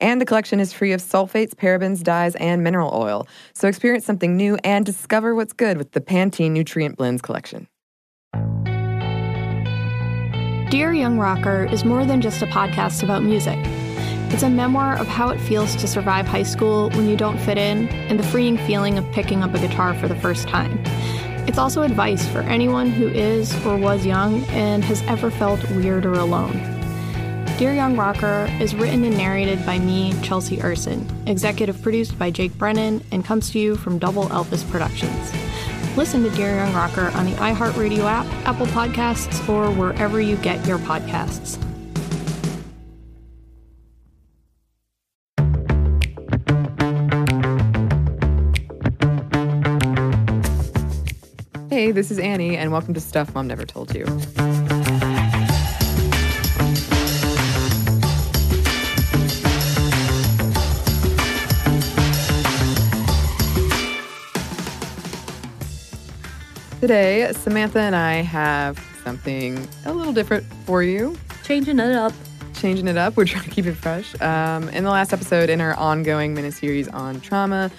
And the collection is free of sulfates, parabens, dyes, and mineral oil. So experience something new and discover what's good with the Pantene Nutrient Blends collection. Dear Young Rocker is more than just a podcast about music. It's a memoir of how it feels to survive high school when you don't fit in and the freeing feeling of picking up a guitar for the first time. It's also advice for anyone who is or was young and has ever felt weird or alone. Dear Young Rocker is written and narrated by me, Chelsea Urson, executive produced by Jake Brennan, and comes to you from Double Elvis Productions. Listen to Dear Young Rocker on the iHeartRadio app, Apple Podcasts, or wherever you get your podcasts. Hey, this is Annie, and welcome to Stuff Mom Never Told You. Today, Samantha and I have something a little different for you. Changing it up. Changing it up. We're trying to keep it fresh. Um, in the last episode, in our ongoing miniseries on trauma,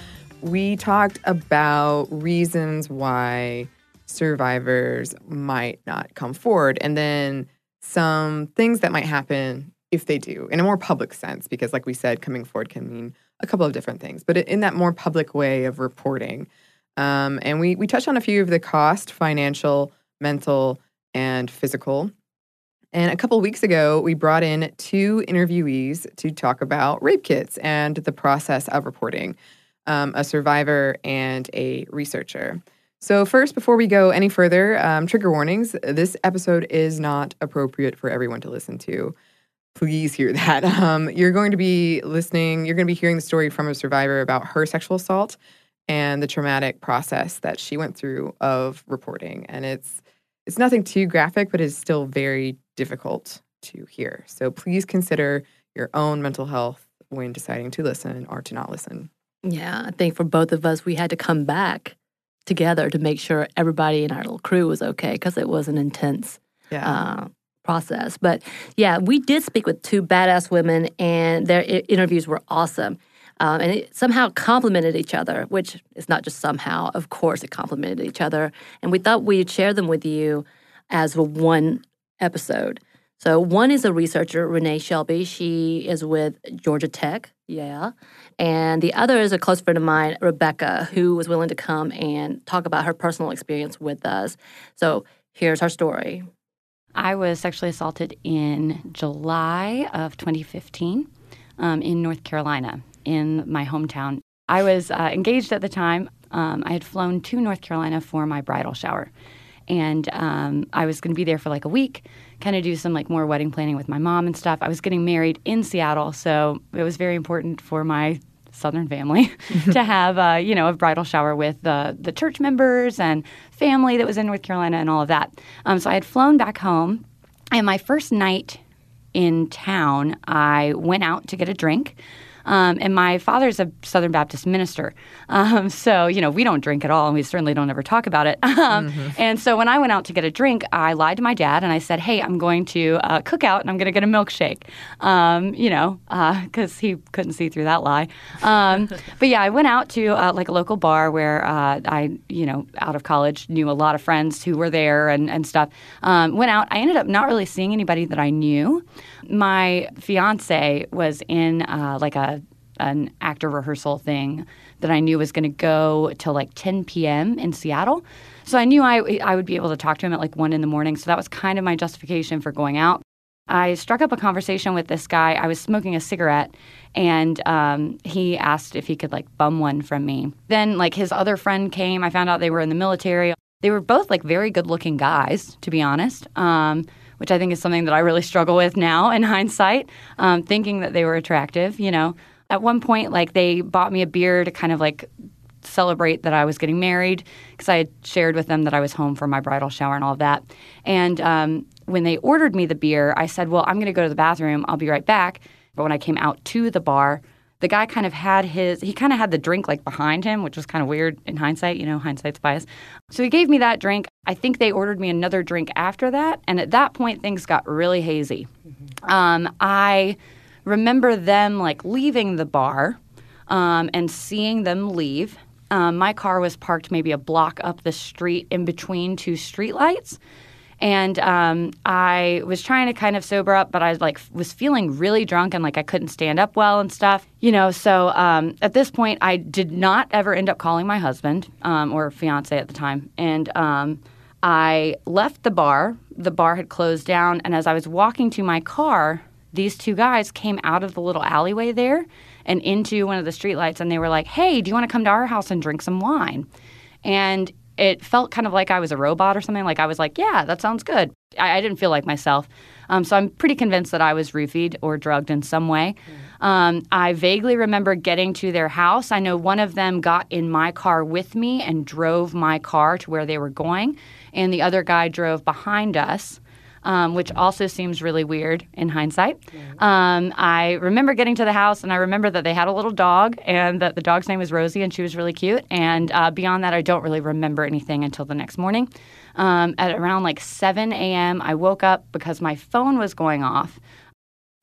we talked about reasons why survivors might not come forward and then some things that might happen if they do in a more public sense because like we said coming forward can mean a couple of different things but in that more public way of reporting um, and we we touched on a few of the cost financial mental and physical and a couple weeks ago we brought in two interviewees to talk about rape kits and the process of reporting um, a survivor and a researcher so, first, before we go any further, um, trigger warnings. This episode is not appropriate for everyone to listen to. Please hear that. Um, you're going to be listening, you're going to be hearing the story from a survivor about her sexual assault and the traumatic process that she went through of reporting. And it's it's nothing too graphic, but it's still very difficult to hear. So please consider your own mental health when deciding to listen or to not listen. Yeah, I think for both of us, we had to come back together to make sure everybody in our little crew was okay because it was an intense yeah. uh, process. But yeah, we did speak with two badass women, and their I- interviews were awesome. Um, and it somehow complemented each other, which is not just somehow, of course, it complemented each other. And we thought we'd share them with you as one episode. So, one is a researcher, Renee Shelby. She is with Georgia Tech. Yeah. And the other is a close friend of mine, Rebecca, who was willing to come and talk about her personal experience with us. So here's her story. I was sexually assaulted in July of 2015 um, in North Carolina, in my hometown. I was uh, engaged at the time. Um, I had flown to North Carolina for my bridal shower. And um, I was going to be there for like a week, kind of do some like more wedding planning with my mom and stuff. I was getting married in Seattle, so it was very important for my Southern family to have, uh, you know, a bridal shower with the the church members and family that was in North Carolina and all of that. Um, so I had flown back home, and my first night in town, I went out to get a drink. Um, and my father's a Southern Baptist minister. Um, so, you know, we don't drink at all, and we certainly don't ever talk about it. Um, mm-hmm. And so when I went out to get a drink, I lied to my dad and I said, hey, I'm going to uh, Cook Out and I'm going to get a milkshake, um, you know, because uh, he couldn't see through that lie. Um, but yeah, I went out to uh, like a local bar where uh, I, you know, out of college, knew a lot of friends who were there and, and stuff. Um, went out. I ended up not really seeing anybody that I knew. My fiance was in uh, like a an actor rehearsal thing that I knew was going to go till like 10 p.m. in Seattle. So I knew I, I would be able to talk to him at like 1 in the morning. So that was kind of my justification for going out. I struck up a conversation with this guy. I was smoking a cigarette, and um, he asked if he could like bum one from me. Then, like, his other friend came. I found out they were in the military. They were both like very good looking guys, to be honest. Um, which I think is something that I really struggle with now in hindsight, um, thinking that they were attractive. You know, at one point, like they bought me a beer to kind of like celebrate that I was getting married because I had shared with them that I was home for my bridal shower and all of that. And um, when they ordered me the beer, I said, Well, I'm going to go to the bathroom. I'll be right back. But when I came out to the bar, the guy kind of had his he kind of had the drink like behind him which was kind of weird in hindsight you know hindsight's bias. So he gave me that drink. I think they ordered me another drink after that and at that point things got really hazy. Mm-hmm. um, i remember them like leaving the bar um, and seeing them leave. Um, my car was parked maybe a block up the street in between two streetlights and um, I was trying to kind of sober up, but I like was feeling really drunk and like I couldn't stand up well and stuff, you know. So um, at this point, I did not ever end up calling my husband um, or fiance at the time, and um, I left the bar. The bar had closed down, and as I was walking to my car, these two guys came out of the little alleyway there and into one of the streetlights, and they were like, "Hey, do you want to come to our house and drink some wine?" And it felt kind of like I was a robot or something. Like I was like, yeah, that sounds good. I, I didn't feel like myself. Um, so I'm pretty convinced that I was roofied or drugged in some way. Mm. Um, I vaguely remember getting to their house. I know one of them got in my car with me and drove my car to where they were going, and the other guy drove behind us um, which also seems really weird in hindsight. Um, I remember getting to the house and I remember that they had a little dog and that the dog's name was Rosie and she was really cute. And uh, beyond that, I don't really remember anything until the next morning. Um, at around like 7 a.m., I woke up because my phone was going off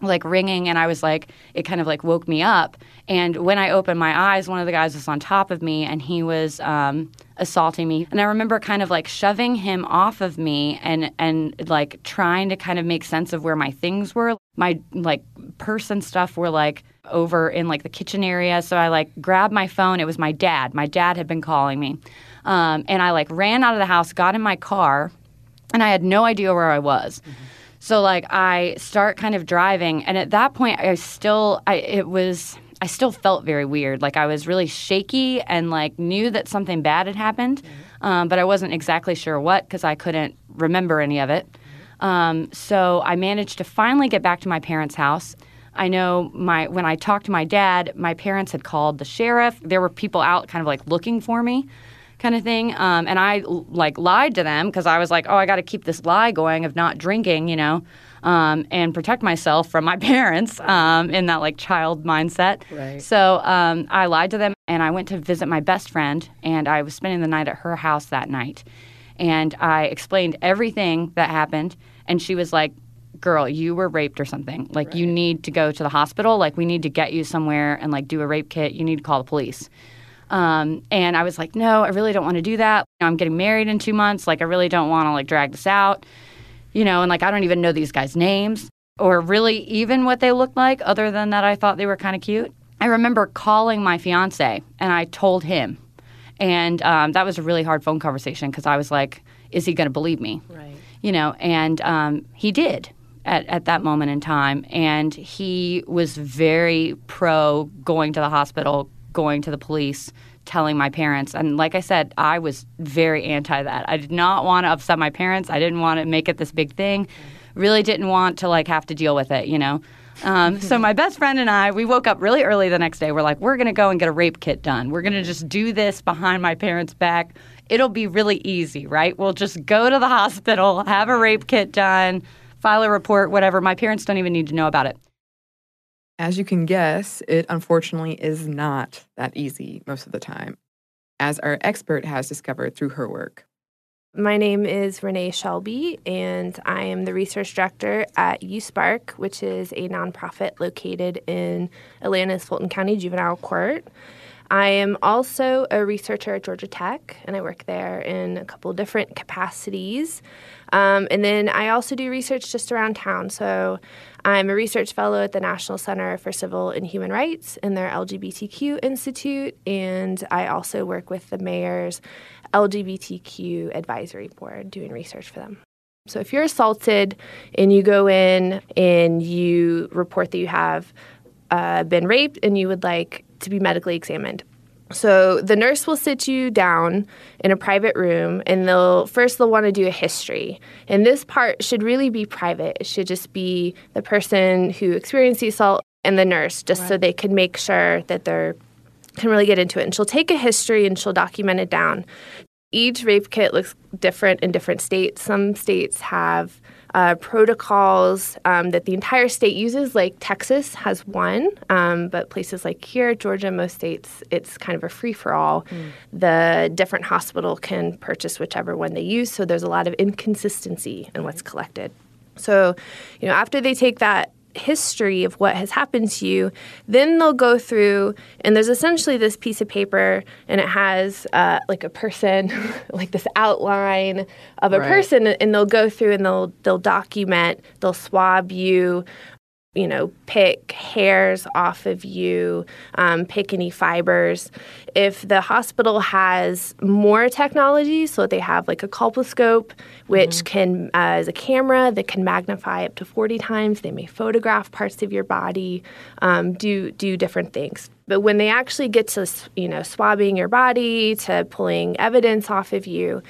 like ringing and I was like it kind of like woke me up. And when I opened my eyes one of the guys was on top of me and he was um, assaulting me. And I remember kind of like shoving him off of me and and like trying to kind of make sense of where my things were. My like purse and stuff were like over in like the kitchen area. So I like grabbed my phone. It was my dad. My dad had been calling me. Um, and I like ran out of the house got in my car and I had no idea where I was. Mm-hmm so like I start kind of driving, and at that point, I still, I it was, I still felt very weird. Like I was really shaky and like knew that something bad had happened, mm-hmm. um, but I wasn't exactly sure what because I couldn't remember any of it. Mm-hmm. Um, so I managed to finally get back to my parents' house. I know my when I talked to my dad, my parents had called the sheriff. There were people out kind of like looking for me kind of thing. Um, and I like lied to them because I was like, oh, I got to keep this lie going of not drinking, you know, um, and protect myself from my parents um, in that like child mindset. Right. So um, I lied to them and I went to visit my best friend and I was spending the night at her house that night. And I explained everything that happened. And she was like, girl, you were raped or something. Like, right. you need to go to the hospital. Like, we need to get you somewhere and like do a rape kit. You need to call the police. Um, and I was like, no, I really don't want to do that. I'm getting married in two months. Like, I really don't want to like drag this out, you know, and like, I don't even know these guys' names or really even what they looked like, other than that I thought they were kind of cute. I remember calling my fiance and I told him. And um, that was a really hard phone conversation because I was like, is he going to believe me? Right. You know, and um, he did. At, at that moment in time. And he was very pro going to the hospital, going to the police, telling my parents. And like I said, I was very anti that. I did not want to upset my parents. I didn't want to make it this big thing. Really didn't want to like have to deal with it, you know. Um, so my best friend and I, we woke up really early the next day. We're like, we're gonna go and get a rape kit done. We're gonna just do this behind my parents' back. It'll be really easy, right? We'll just go to the hospital, have a rape kit done, file a report, whatever. My parents don't even need to know about it. As you can guess, it unfortunately is not that easy most of the time, as our expert has discovered through her work. My name is Renee Shelby, and I am the research director at youthSpark, which is a nonprofit located in Atlanta's Fulton County Juvenile Court. I am also a researcher at Georgia Tech, and I work there in a couple different capacities. Um, and then I also do research just around town. So I'm a research fellow at the National Center for Civil and Human Rights in their LGBTQ Institute, and I also work with the mayor's LGBTQ advisory board doing research for them. So if you're assaulted and you go in and you report that you have uh, been raped and you would like to be medically examined, so the nurse will sit you down in a private room and they'll first they'll want to do a history. And this part should really be private. It should just be the person who experienced the assault and the nurse just right. so they can make sure that they're can really get into it. And she'll take a history and she'll document it down. Each rape kit looks different in different states. Some states have uh, protocols um, that the entire state uses, like Texas has one, um, but places like here, Georgia, most states, it's kind of a free for all. Mm. The different hospital can purchase whichever one they use, so there's a lot of inconsistency in what's collected. So, you know, after they take that history of what has happened to you. Then they'll go through, and there's essentially this piece of paper, and it has uh, like a person, like this outline of a right. person, and they'll go through and they'll they'll document, they'll swab you, you know, pick hairs off of you, um, pick any fibers. If the hospital has more technology, so they have like a colposcope, which mm-hmm. can, uh, as a camera that can magnify up to 40 times, they may photograph parts of your body, um, do do different things. But when they actually get to, you know, swabbing your body, to pulling evidence off of you,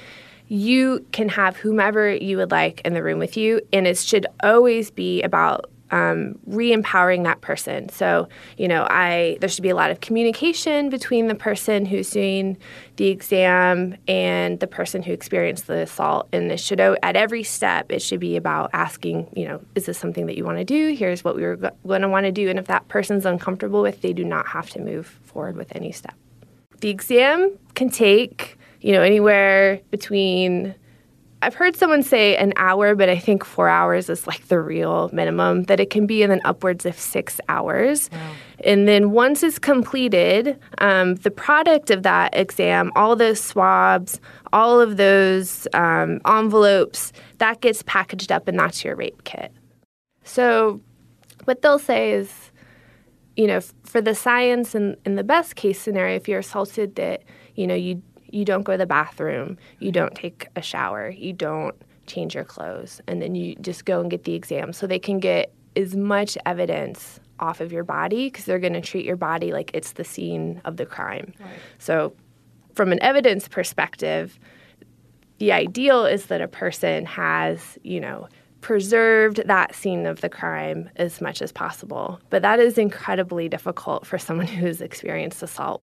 you can have whomever you would like in the room with you, and it should always be about um, re-empowering that person. So, you know, I there should be a lot of communication between the person who's doing the exam and the person who experienced the assault. And it should at every step it should be about asking, you know, is this something that you want to do? Here's what we are going to want to do. And if that person's uncomfortable with, they do not have to move forward with any step. The exam can take, you know, anywhere between I've heard someone say an hour, but I think four hours is like the real minimum, that it can be and then upwards of six hours. Wow. And then once it's completed, um, the product of that exam, all those swabs, all of those um, envelopes, that gets packaged up and that's your rape kit. So what they'll say is, you know, for the science and in the best case scenario, if you're assaulted, that, you know, you you don't go to the bathroom, you don't take a shower, you don't change your clothes, and then you just go and get the exam. So they can get as much evidence off of your body because they're going to treat your body like it's the scene of the crime. Right. So, from an evidence perspective, the ideal is that a person has, you know, preserved that scene of the crime as much as possible. But that is incredibly difficult for someone who's experienced assault.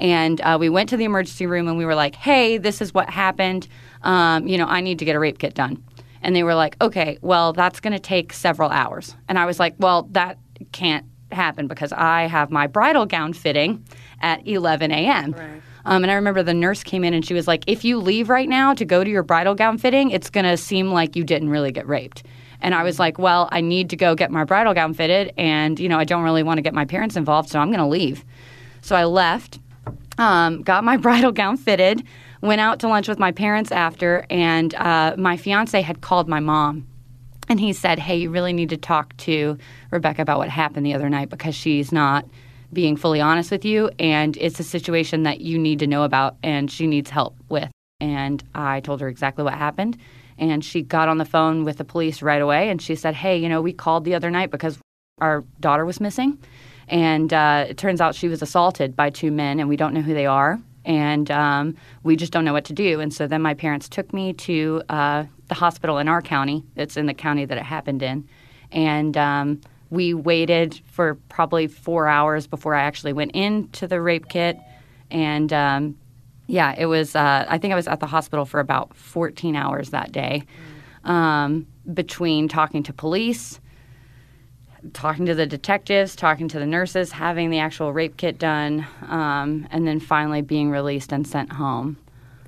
And uh, we went to the emergency room and we were like, hey, this is what happened. Um, you know, I need to get a rape kit done. And they were like, okay, well, that's going to take several hours. And I was like, well, that can't happen because I have my bridal gown fitting at 11 a.m. Right. Um, and I remember the nurse came in and she was like, if you leave right now to go to your bridal gown fitting, it's going to seem like you didn't really get raped. And I was like, well, I need to go get my bridal gown fitted. And, you know, I don't really want to get my parents involved, so I'm going to leave. So I left um, got my bridal gown fitted, went out to lunch with my parents after, and uh, my fiance had called my mom. And he said, Hey, you really need to talk to Rebecca about what happened the other night because she's not being fully honest with you. And it's a situation that you need to know about and she needs help with. And I told her exactly what happened. And she got on the phone with the police right away and she said, Hey, you know, we called the other night because our daughter was missing. And uh, it turns out she was assaulted by two men, and we don't know who they are. And um, we just don't know what to do. And so then my parents took me to uh, the hospital in our county. It's in the county that it happened in. And um, we waited for probably four hours before I actually went into the rape kit. And um, yeah, it was, uh, I think I was at the hospital for about 14 hours that day um, between talking to police talking to the detectives, talking to the nurses, having the actual rape kit done, um, and then finally being released and sent home.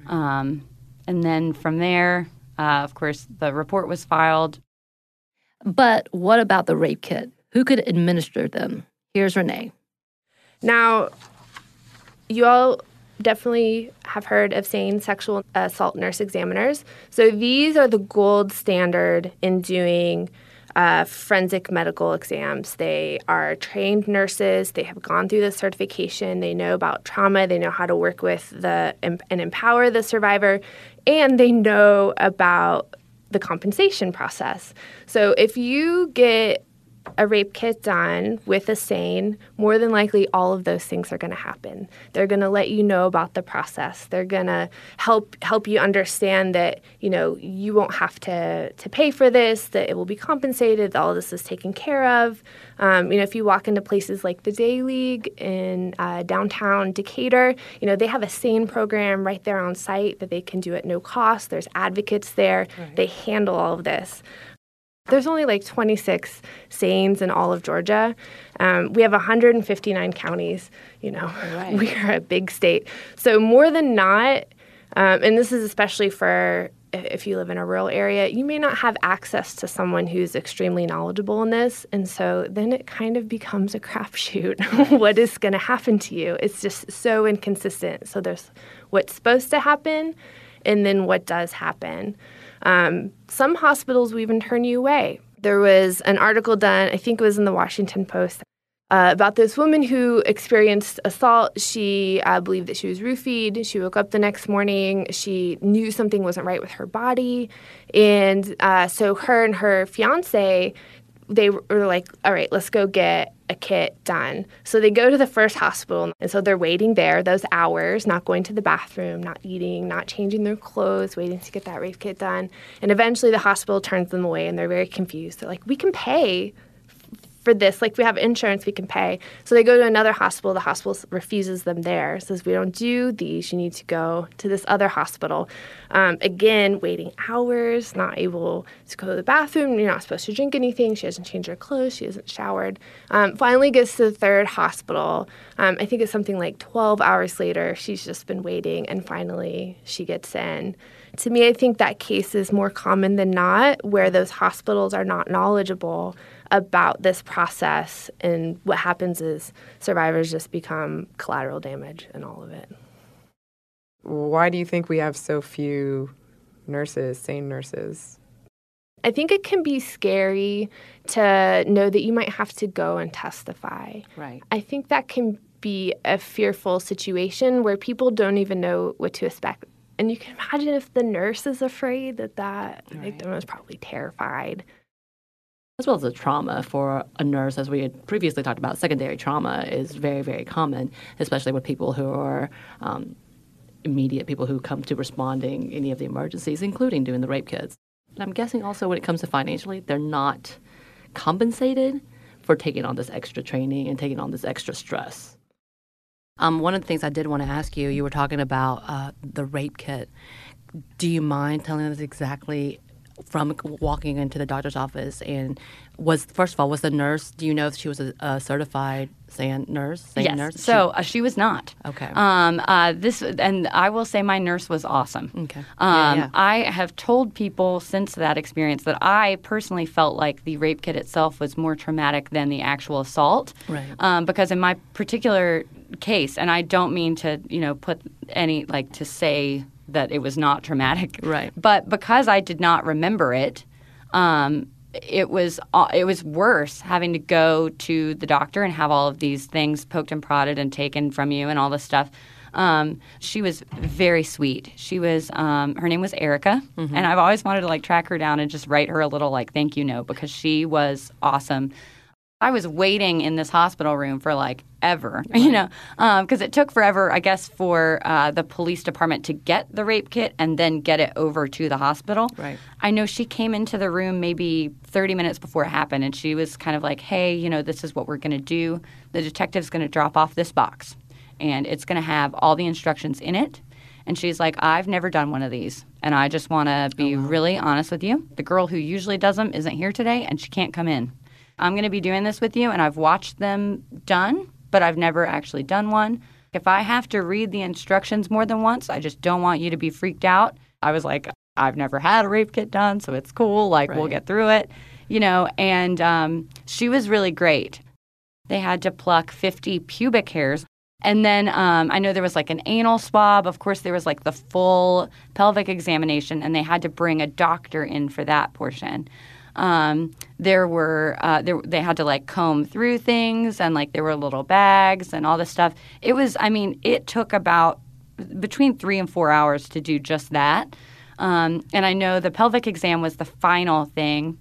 Um, and then from there, uh, of course, the report was filed. But what about the rape kit? Who could administer them? Here's Renee. Now, you all definitely have heard of SANE sexual assault nurse examiners. So these are the gold standard in doing uh, forensic medical exams. They are trained nurses. They have gone through the certification. They know about trauma. They know how to work with the and empower the survivor, and they know about the compensation process. So if you get a rape kit done with a SANE, more than likely all of those things are going to happen. They're going to let you know about the process. They're going to help help you understand that you know you won't have to to pay for this. That it will be compensated. That all this is taken care of. Um, you know, if you walk into places like the Day League in uh, downtown Decatur, you know they have a SANE program right there on site that they can do at no cost. There's advocates there. Right. They handle all of this. There's only like 26 SANEs in all of Georgia. Um, we have 159 counties. You know, right. we are a big state. So more than not, um, and this is especially for if you live in a rural area, you may not have access to someone who's extremely knowledgeable in this. And so then it kind of becomes a crapshoot. what is going to happen to you? It's just so inconsistent. So there's what's supposed to happen and then what does happen. Um, some hospitals will even turn you away. There was an article done, I think it was in the Washington Post, uh, about this woman who experienced assault. She uh, believed that she was roofied. She woke up the next morning. She knew something wasn't right with her body. And uh, so her and her fiance they were like, all right, let's go get a kit done. So they go to the first hospital. And so they're waiting there those hours, not going to the bathroom, not eating, not changing their clothes, waiting to get that rape kit done. And eventually the hospital turns them away and they're very confused. They're like, we can pay for this. Like, we have insurance, we can pay. So they go to another hospital. The hospital refuses them there, says, we don't do these. You need to go to this other hospital. Um, again, waiting hours, not able to go to the bathroom. You're not supposed to drink anything. She hasn't changed her clothes. She hasn't showered. Um, finally gets to the third hospital. Um, I think it's something like 12 hours later. She's just been waiting, and finally she gets in to me, I think that case is more common than not where those hospitals are not knowledgeable about this process. And what happens is survivors just become collateral damage in all of it. Why do you think we have so few nurses, SANE nurses? I think it can be scary to know that you might have to go and testify. Right. I think that can be a fearful situation where people don't even know what to expect. And you can imagine if the nurse is afraid that that right. victim is probably terrified as well as the trauma for a nurse, as we had previously talked about, secondary trauma is very, very common, especially with people who are um, immediate people who come to responding any of the emergencies, including doing the rape kits. And I'm guessing also when it comes to financially, they're not compensated for taking on this extra training and taking on this extra stress. Um, one of the things I did want to ask you, you were talking about uh, the rape kit. Do you mind telling us exactly from walking into the doctor's office and was first of all was the nurse do you know if she was a, a certified SANE nurse SANE yes. nurse? So uh, she was not. Okay. Um, uh, this and I will say my nurse was awesome. Okay. Um, yeah, yeah. I have told people since that experience that I personally felt like the rape kit itself was more traumatic than the actual assault. Right. Um, because in my particular case and I don't mean to you know put any like to say that it was not traumatic. Right. But because I did not remember it, um, it was uh, it was worse having to go to the doctor and have all of these things poked and prodded and taken from you and all this stuff. Um, she was very sweet. She was um, her name was Erica, mm-hmm. and I've always wanted to like track her down and just write her a little like thank you note because she was awesome. I was waiting in this hospital room for like ever, right. you know, because um, it took forever, I guess, for uh, the police department to get the rape kit and then get it over to the hospital. Right. I know she came into the room maybe 30 minutes before it happened, and she was kind of like, "Hey, you know, this is what we're going to do. The detective's going to drop off this box, and it's going to have all the instructions in it." And she's like, I've never done one of these. And I just want to be oh, wow. really honest with you. The girl who usually does them isn't here today, and she can't come in. I'm going to be doing this with you, and I've watched them done, but I've never actually done one. If I have to read the instructions more than once, I just don't want you to be freaked out. I was like, I've never had a rape kit done, so it's cool. Like, right. we'll get through it, you know. And um, she was really great. They had to pluck 50 pubic hairs. And then um, I know there was like an anal swab. Of course, there was like the full pelvic examination, and they had to bring a doctor in for that portion. Um, there were uh, there, they had to like comb through things and like there were little bags and all this stuff. It was I mean it took about between three and four hours to do just that. Um, and I know the pelvic exam was the final thing.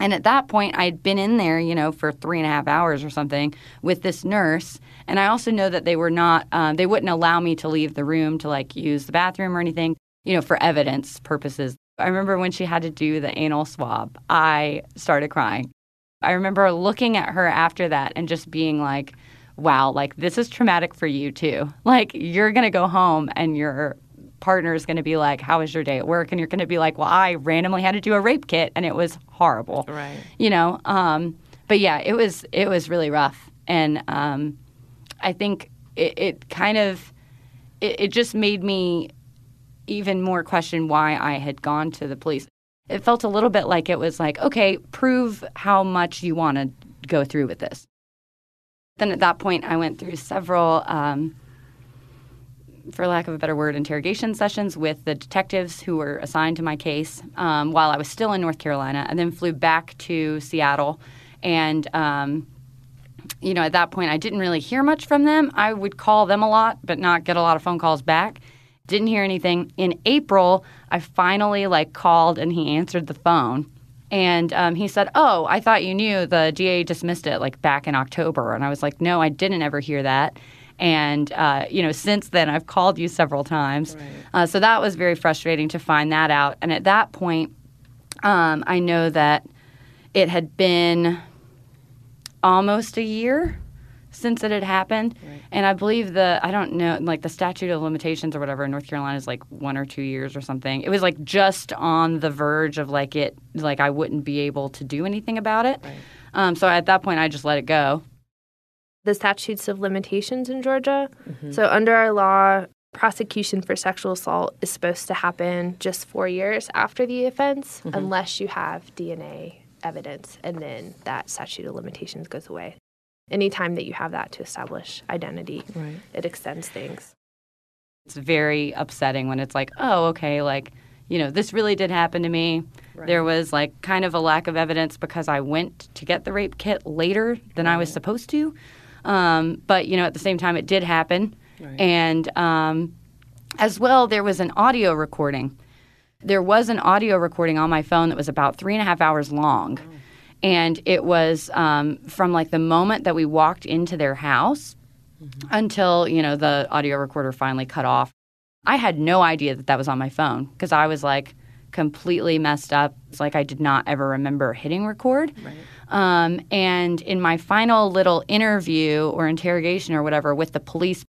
And at that point, I'd been in there, you know, for three and a half hours or something with this nurse. And I also know that they were not, um, they wouldn't allow me to leave the room to like use the bathroom or anything, you know, for evidence purposes. I remember when she had to do the anal swab, I started crying. I remember looking at her after that and just being like, wow, like this is traumatic for you too. Like you're going to go home and your partner is going to be like, how was your day at work? And you're going to be like, well, I randomly had to do a rape kit and it was horrible. Right. You know, um, but yeah, it was, it was really rough. And um, I think it, it kind of, it, it just made me even more question why I had gone to the police. It felt a little bit like it was like, okay, prove how much you want to go through with this. Then at that point, I went through several, um, for lack of a better word, interrogation sessions with the detectives who were assigned to my case um, while I was still in North Carolina, and then flew back to Seattle. And, um, you know, at that point, I didn't really hear much from them. I would call them a lot, but not get a lot of phone calls back. Didn't hear anything. In April, I finally like called and he answered the phone. And um, he said, "Oh, I thought you knew the DA dismissed it like back in October." And I was like, "No, I didn't ever hear that." And uh, you know, since then, I've called you several times. Right. Uh, so that was very frustrating to find that out. And at that point, um, I know that it had been almost a year since it had happened. Right. And I believe the I don't know like the statute of limitations or whatever in North Carolina is like one or two years or something. It was like just on the verge of like it like I wouldn't be able to do anything about it. Right. Um, so at that point, I just let it go. The statutes of limitations in Georgia. Mm-hmm. So under our law, prosecution for sexual assault is supposed to happen just four years after the offense, mm-hmm. unless you have DNA evidence, and then that statute of limitations goes away anytime that you have that to establish identity, right. it extends things. It's very upsetting when it's like, oh, okay, like, you know, this really did happen to me. Right. There was like kind of a lack of evidence because I went to get the rape kit later than right. I was supposed to. Um, but, you know, at the same time, it did happen. And um, as well, there was an audio recording. There was an audio recording on my phone that was about three and a half hours long. Oh and it was um, from like the moment that we walked into their house mm-hmm. until you know the audio recorder finally cut off i had no idea that that was on my phone because i was like completely messed up it's like i did not ever remember hitting record right. um, and in my final little interview or interrogation or whatever with the police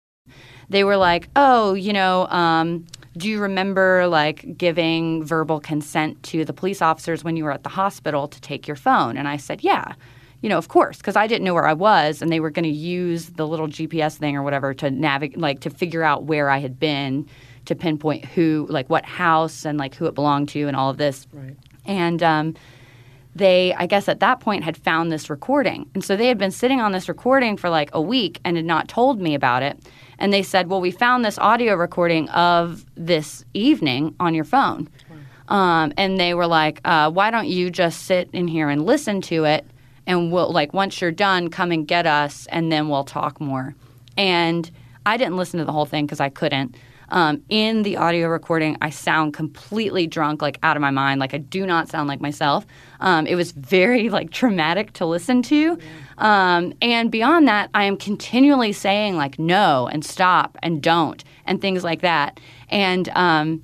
they were like oh you know um, do you remember like giving verbal consent to the police officers when you were at the hospital to take your phone? And I said, yeah. You know, of course, because I didn't know where I was, and they were going to use the little GPS thing or whatever to navigate, like to figure out where I had been, to pinpoint who, like what house, and like who it belonged to, and all of this. Right. And um, they, I guess, at that point had found this recording, and so they had been sitting on this recording for like a week and had not told me about it and they said, "Well, we found this audio recording of this evening on your phone." Um, and they were like, uh, "Why don't you just sit in here and listen to it, and we'll like once you're done, come and get us, and then we'll talk more." And I didn't listen to the whole thing because I couldn't. Um, in the audio recording, I sound completely drunk, like out of my mind. Like I do not sound like myself. Um, it was very like traumatic to listen to. Um, and beyond that, I am continually saying like no and stop and don't and things like that. And um,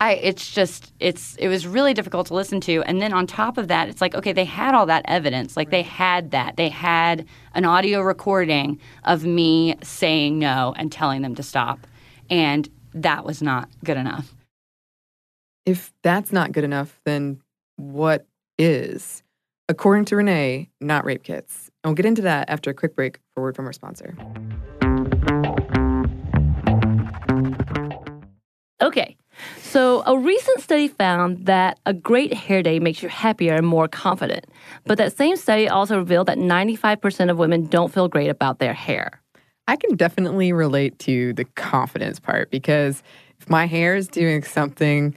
I, it's just it's it was really difficult to listen to. And then on top of that, it's like okay, they had all that evidence. Like right. they had that. They had an audio recording of me saying no and telling them to stop. And that was not good enough. If that's not good enough, then what is? According to Renee, not rape kits. And we'll get into that after a quick break for word from our sponsor. Okay. So, a recent study found that a great hair day makes you happier and more confident. But that same study also revealed that 95% of women don't feel great about their hair. I can definitely relate to the confidence part because if my hair is doing something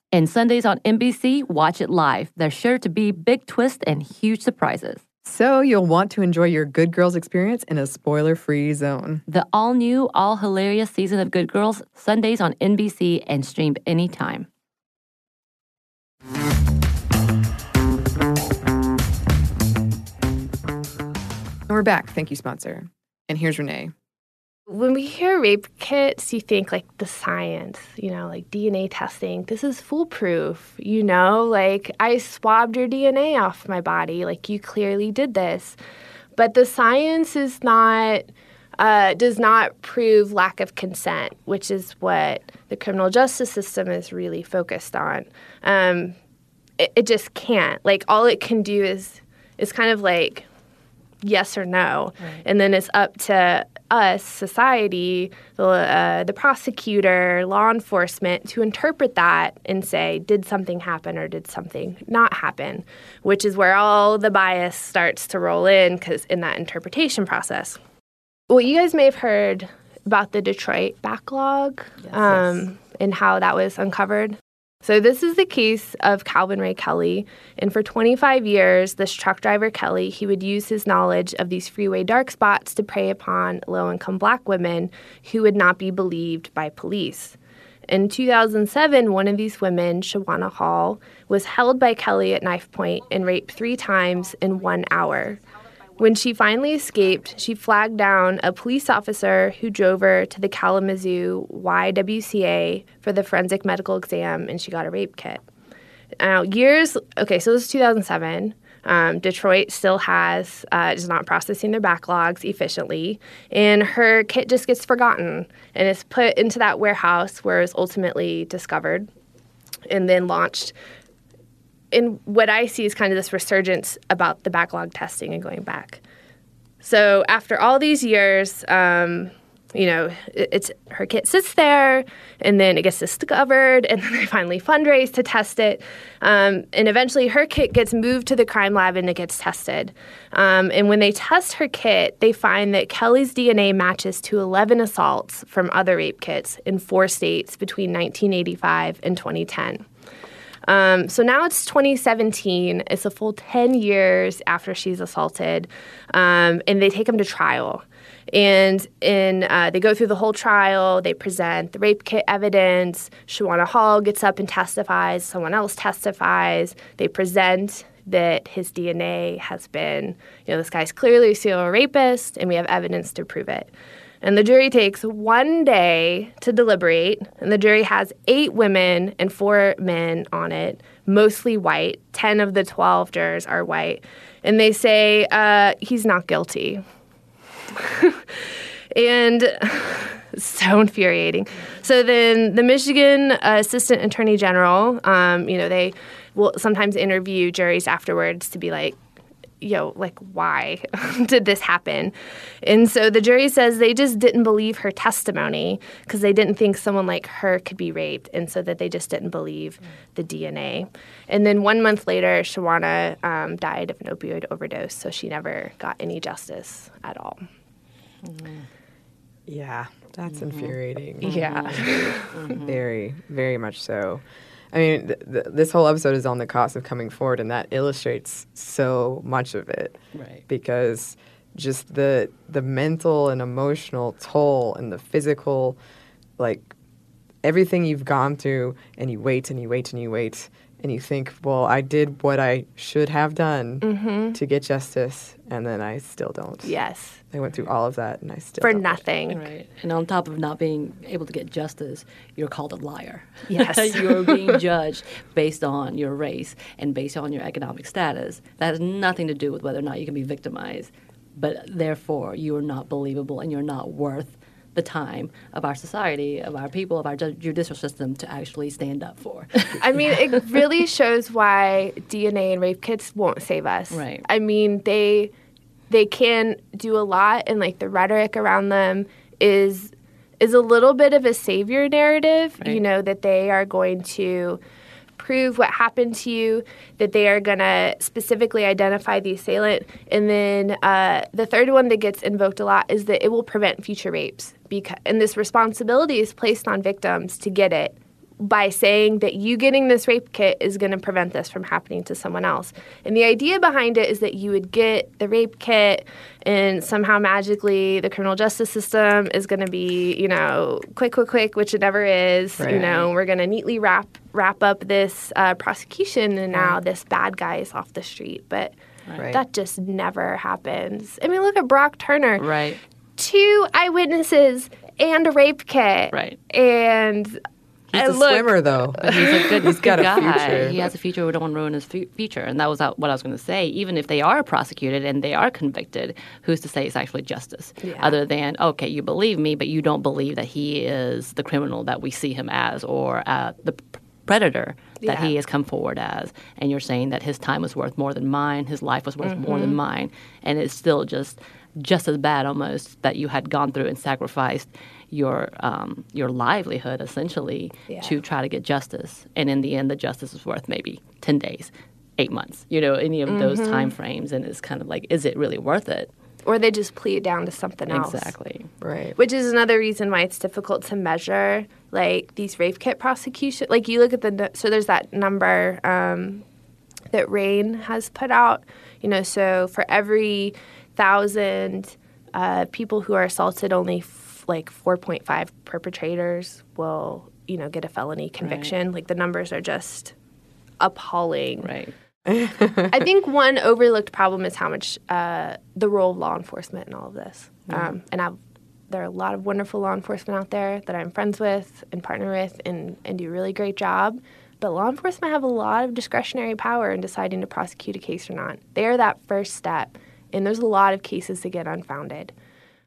And Sundays on NBC, watch it live. There's sure to be big twists and huge surprises. So you'll want to enjoy your Good Girls experience in a spoiler free zone. The all new, all hilarious season of Good Girls, Sundays on NBC and streamed anytime. And we're back. Thank you, sponsor. And here's Renee. When we hear rape kits, you think like the science, you know, like DNA testing. This is foolproof, you know, like I swabbed your DNA off my body. Like you clearly did this. But the science is not, uh, does not prove lack of consent, which is what the criminal justice system is really focused on. Um, it, it just can't. Like all it can do is, is kind of like yes or no. Right. And then it's up to us, society, the, uh, the prosecutor, law enforcement, to interpret that and say, did something happen or did something not happen? Which is where all the bias starts to roll in because in that interpretation process. Well, you guys may have heard about the Detroit backlog yes, um, yes. and how that was uncovered. So, this is the case of Calvin Ray Kelly. And for 25 years, this truck driver Kelly, he would use his knowledge of these freeway dark spots to prey upon low income black women who would not be believed by police. In 2007, one of these women, Shawana Hall, was held by Kelly at knife point and raped three times in one hour. When she finally escaped, she flagged down a police officer who drove her to the Kalamazoo YWCA for the forensic medical exam, and she got a rape kit. Now, years, okay, so this is 2007. Um, Detroit still has, uh, is not processing their backlogs efficiently, and her kit just gets forgotten and is put into that warehouse where it's ultimately discovered and then launched and what I see is kind of this resurgence about the backlog testing and going back. So after all these years, um, you know, it, it's her kit sits there, and then it gets discovered, and then they finally fundraise to test it, um, and eventually her kit gets moved to the crime lab and it gets tested. Um, and when they test her kit, they find that Kelly's DNA matches to 11 assaults from other rape kits in four states between 1985 and 2010. Um, so now it's 2017. It's a full 10 years after she's assaulted, um, and they take him to trial. And in, uh, they go through the whole trial. They present the rape kit evidence. Shawana Hall gets up and testifies. Someone else testifies. They present that his DNA has been, you know, this guy's clearly a serial rapist, and we have evidence to prove it. And the jury takes one day to deliberate, and the jury has eight women and four men on it, mostly white. 10 of the 12 jurors are white. And they say, uh, he's not guilty. and so infuriating. So then the Michigan Assistant Attorney General, um, you know, they will sometimes interview juries afterwards to be like, you know, like, why did this happen? And so the jury says they just didn't believe her testimony because they didn't think someone like her could be raped, and so that they just didn't believe the DNA. And then one month later, Shawana um, died of an opioid overdose, so she never got any justice at all. Mm-hmm. Yeah, that's mm-hmm. infuriating. Yeah. Mm-hmm. very, very much so. I mean, th- th- this whole episode is on the cost of coming forward, and that illustrates so much of it. Right. Because just the the mental and emotional toll and the physical, like everything you've gone through, and you wait and you wait and you wait, and you think, well, I did what I should have done Mm-hmm. to get justice, and then I still don't. Yes. I went through all of that, and I still For don't. nothing. Right. And on top of not being able to get justice, you're called a liar. Yes. you're being judged based on your race and based on your economic status. That has nothing to do with whether or not you can be victimized. But therefore, you are not believable and you're not worth the time of our society, of our people, of our ju- judicial system to actually stand up for. I mean, it really shows why DNA and rape kits won't save us. Right. I mean, they they can do a lot, and like the rhetoric around them is is a little bit of a savior narrative. You know that they are going to prove what happened to you, that they are going to specifically identify the assailant, and then uh, the third one that gets invoked a lot is that it will prevent future rapes. Because and this responsibility is placed on victims to get it by saying that you getting this rape kit is going to prevent this from happening to someone else. And the idea behind it is that you would get the rape kit and somehow magically the criminal justice system is going to be, you know, quick quick quick, which it never is. You know, we're going to neatly wrap wrap up this uh, prosecution and now this bad guy is off the street. But Right. that just never happens. I mean, look at Brock Turner right. two eyewitnesses and a rape kit. Right. And He's I a look, swimmer, though. But he's a good, He's got good a guy. future. He has a future. We don't want to ruin his fu- future. And that was what I was going to say. Even if they are prosecuted and they are convicted, who's to say it's actually justice? Yeah. Other than, okay, you believe me, but you don't believe that he is the criminal that we see him as or uh, the predator that he has come forward as. And you're saying that his time was worth more than mine, his life was worth more Mm-hmm. than mine. And it's still just just as bad almost that you had gone through and sacrificed your um, your livelihood essentially Yeah. to try to get justice and in the end the justice is worth maybe 10 days 8 months you know any of those Mm-hmm. time frames and it's kind of like is it really worth it or they just plea it down to something else. exactly Right. Which is another reason why it's difficult to measure like these rape kit prosecution. Like you look at the so there's that number um, that RAINN has put out. You know, so for every thousand uh, people who are assaulted, only f- like 4.5 perpetrators will you know get a felony conviction. Like the numbers are just appalling. right I think one overlooked problem is how much uh, the role of law enforcement in all of this. Um, and I've, there are a lot of wonderful law enforcement out there that I'm friends with and partner with and, and do a really great job. But law enforcement have a lot of discretionary power in deciding to prosecute a case or not. They are that first step, and there's a lot of cases that get unfounded.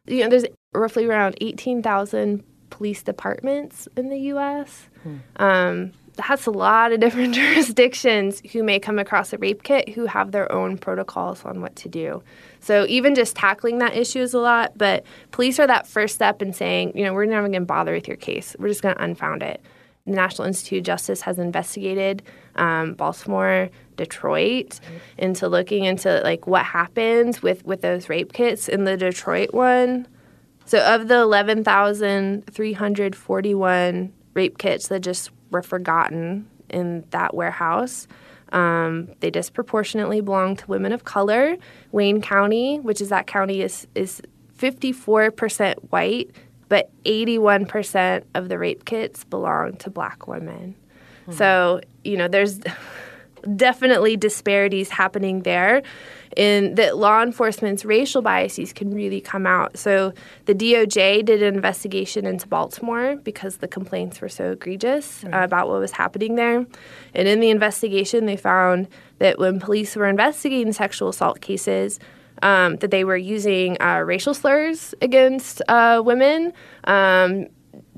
You know, there's roughly around 18,000 police departments in the U.S. Um, that's a lot of different jurisdictions who may come across a rape kit who have their own protocols on what to do. So even just tackling that issue is a lot, but police are that first step in saying, you know, we're never going to bother with your case. We're just going to unfound it. The National Institute of Justice has investigated um, Baltimore, Detroit, into looking into like what happens with with those rape kits. In the Detroit one, so of the 11,341 rape kits that just were forgotten in that warehouse, um, they disproportionately belong to women of color. Wayne County, which is that county, is is 54% white, but 81% of the rape kits belong to black women. So, you know, there's definitely disparities happening there in that law enforcement's racial biases can really come out. So the DOJ did an investigation into Baltimore because the complaints were so egregious uh, about what was happening there. And in the investigation, they found that when police were investigating sexual assault cases, um, that they were using uh, racial slurs against uh, women. Um,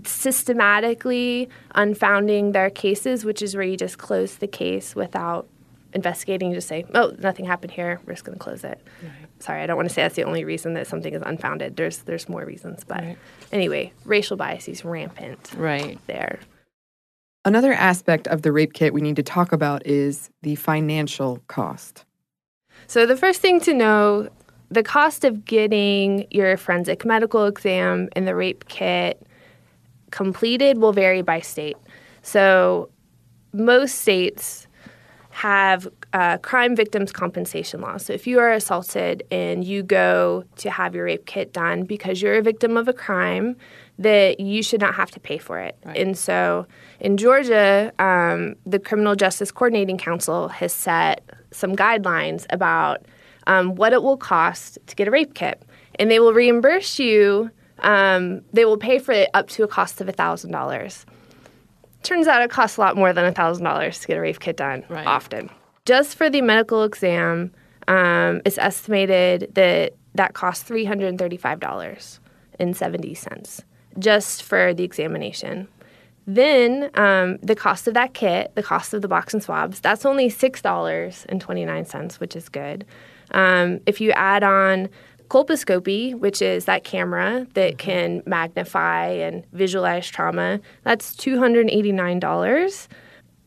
systematically unfounding their cases, which is where you just close the case without investigating. You just say, "Oh, nothing happened here. We're just going to close it." Sorry, I don't want to say that's the only reason that something is unfounded. There's there's more reasons, but Right. anyway, racial bias is rampant right there. Another aspect of the rape kit we need to talk about is the financial cost. So the first thing to know, the cost of getting your forensic medical exam and the rape kit completed will vary by state. So most states have uh, crime victims compensation laws. So if you are assaulted and you go to have your rape kit done because you're a victim of a crime, that you should not have to pay for it. Right. And so in Georgia, um, the Criminal Justice Coordinating Council has set some guidelines about um, what it will cost to get a rape kit. And they will reimburse you, um, they will pay for it up to a cost of $1,000. Turns out it costs a lot more than $1,000 to get a rape kit done right. often. Just for the medical exam, um, it's estimated that that costs $335.70 just for the examination. Then um, the cost of that kit, the cost of the box and swabs, that's only $6.29, which is good. Um, if you add on colposcopy, which is that camera that mm-hmm. can magnify and visualize trauma, that's $289.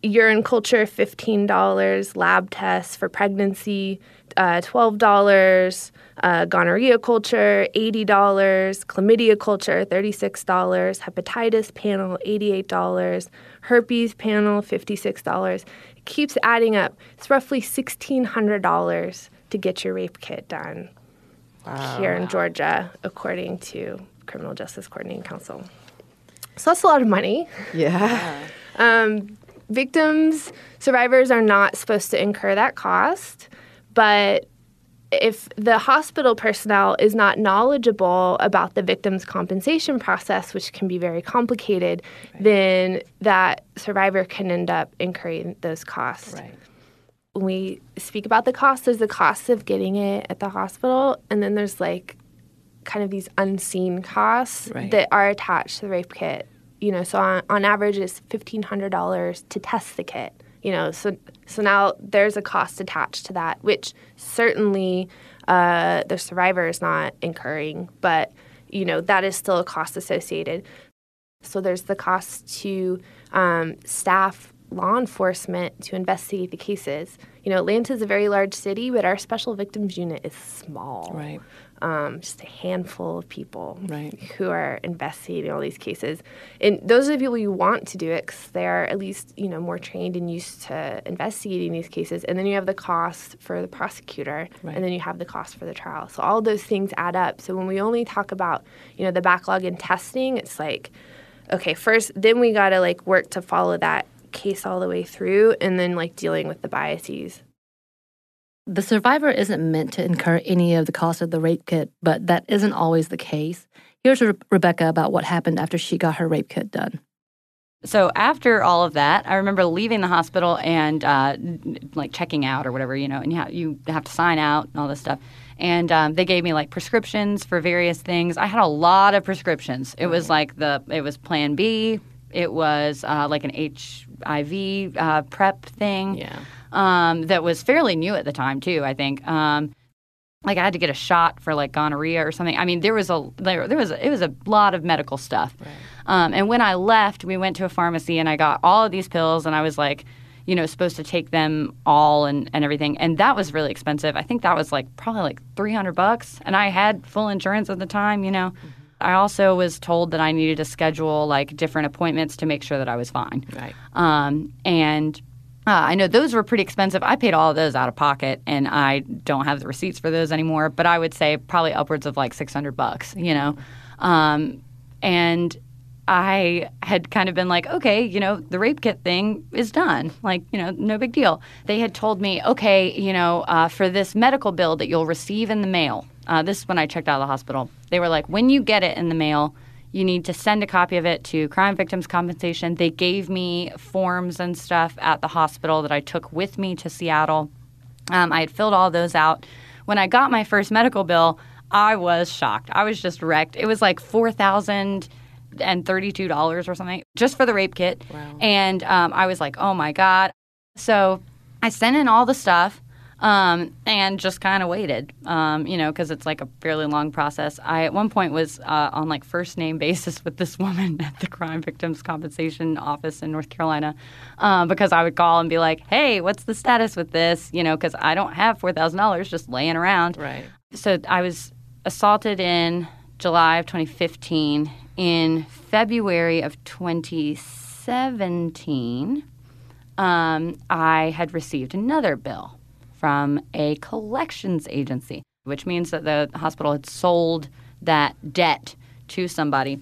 Urine culture, $15. Lab tests for pregnancy, uh, $12. Uh, gonorrhea culture, $80. Chlamydia culture, $36. Hepatitis panel, $88. Herpes panel, $56. It keeps adding up. It's roughly $1,600 to get your rape kit done wow. here in Georgia, according to Criminal Justice Coordinating Council. So that's a lot of money. Yeah. um, victims, survivors are not supposed to incur that cost, but if the hospital personnel is not knowledgeable about the victim's compensation process, which can be very complicated, right. then that survivor can end up incurring those costs. Right when we speak about the cost, there's the cost of getting it at the hospital, and then there's like kind of these unseen costs right. that are attached to the rape kit. You know, so on, on average, it's fifteen hundred dollars to test the kit. You know, so so now there's a cost attached to that, which certainly uh, the survivor is not incurring, but you know that is still a cost associated. So there's the cost to um, staff law enforcement to investigate the cases. You know, Atlanta is a very large city, but our special victims unit is small. Right. Um, just a handful of people right. who are investigating all these cases. And those are the people you want to do it because they're at least, you know, more trained and used to investigating these cases. And then you have the cost for the prosecutor, right. and then you have the cost for the trial. So all those things add up. So when we only talk about, you know, the backlog in testing, it's like, okay, first, then we got to like work to follow that case all the way through and then like dealing with the biases. The survivor isn't meant to incur any of the cost of the rape kit, but that isn't always the case. Here's Re- Rebecca about what happened after she got her rape kit done. So after all of that, I remember leaving the hospital and uh, like checking out or whatever, you know, and you have, you have to sign out and all this stuff. And um, they gave me like prescriptions for various things. I had a lot of prescriptions. It was like the it was Plan B, it was uh, like an HIV uh, PrEP thing. Yeah. Um, that was fairly new at the time too. I think. Um, like I had to get a shot for like gonorrhea or something. I mean, there was a there, there was a, it was a lot of medical stuff. Right. Um, and when I left, we went to a pharmacy and I got all of these pills, and I was like, you know, supposed to take them all and, and everything. And that was really expensive. I think that was like probably like 300 bucks. And I had full insurance at the time, you know. Mm-hmm. I also was told that I needed to schedule like different appointments to make sure that I was fine. Right. Um, and uh, I know those were pretty expensive. I paid all of those out of pocket, and I don't have the receipts for those anymore. But I would say probably upwards of like six hundred bucks. You know, um, and I had kind of been like, okay, you know, the rape kit thing is done. Like, you know, no big deal. They had told me, okay, you know, uh, for this medical bill that you'll receive in the mail. Uh, this is when I checked out of the hospital. They were like, when you get it in the mail, you need to send a copy of it to Crime Victims Compensation. They gave me forms and stuff at the hospital that I took with me to Seattle. Um, I had filled all those out. When I got my first medical bill, I was shocked. I was just wrecked. It was like four thousand and thirty-two dollars or something just for the rape kit. Wow. And um, I was like, oh my god. So I sent in all the stuff. Um, and just kind of waited, um, you know, because it's like a fairly long process. I at one point was uh, on like first name basis with this woman at the Crime Victims Compensation Office in North Carolina, um, because I would call and be like, "Hey, what's the status with this?" You know, because I don't have four thousand dollars just laying around. Right. So I was assaulted in July of 2015, in February of 2017, um, I had received another bill from a collections agency, which means that the hospital had sold that debt to somebody.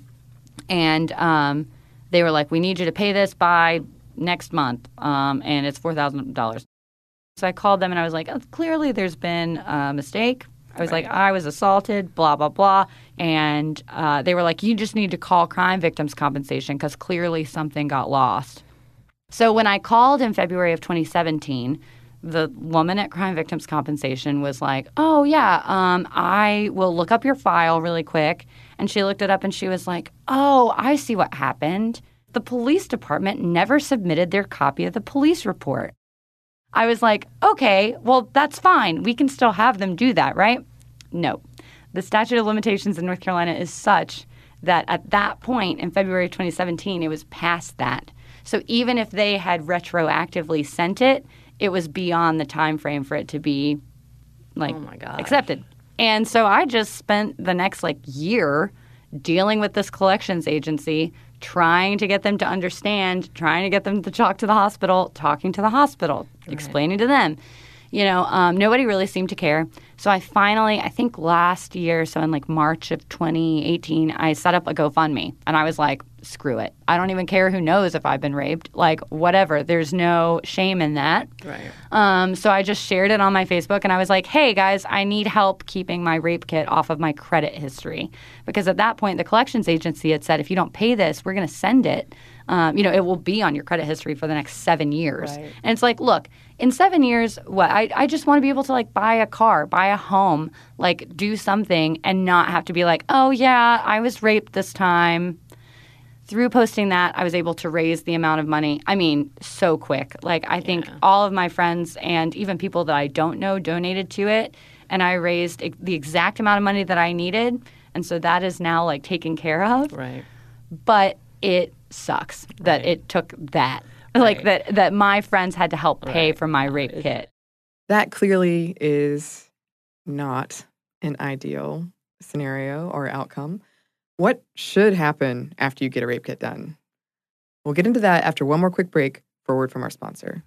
And um, they were like, we need you to pay this by next month, um, and it's $4,000. So I called them and I was like, oh, clearly there's been a mistake. I was right. like, I was assaulted, blah, blah, blah. And uh, they were like, you just need to call crime victims compensation because clearly something got lost. So when I called in February of 2017, the woman at Crime Victims Compensation was like, "Oh yeah, um, I will look up your file really quick." And she looked it up and she was like, "Oh, I see what happened. The police department never submitted their copy of the police report." I was like, "Okay, well that's fine. We can still have them do that, right?" No. The statute of limitations in North Carolina is such that at that point in February 2017, it was past that. So even if they had retroactively sent it, it was beyond the time frame for it to be like oh my God. accepted. And so I just spent the next like year dealing with this collections agency, trying to get them to understand, trying to get them to talk to the hospital, talking to the hospital, right. explaining to them. You know, um, nobody really seemed to care. So I finally, I think last year, so in like March of 2018, I set up a GoFundMe and I was like, screw it. I don't even care who knows if I've been raped. Like, whatever. There's no shame in that. Right. Um, so I just shared it on my Facebook and I was like, hey guys, I need help keeping my rape kit off of my credit history. Because at that point, the collections agency had said, if you don't pay this, we're going to send it. Um, you know, it will be on your credit history for the next seven years. Right. And it's like, look, in seven years, what I, I just want to be able to like buy a car, buy a home, like do something and not have to be like, oh yeah, I was raped this time through posting that, I was able to raise the amount of money. I mean, so quick. Like, I think yeah. all of my friends and even people that I don't know donated to it. And I raised the exact amount of money that I needed. And so that is now like taken care of. Right. But it sucks that right. it took that. Right. Like, that, that my friends had to help pay right. for my rape kit. That clearly is not an ideal scenario or outcome. What should happen after you get a rape kit done? We'll get into that after one more quick break for a word from our sponsor.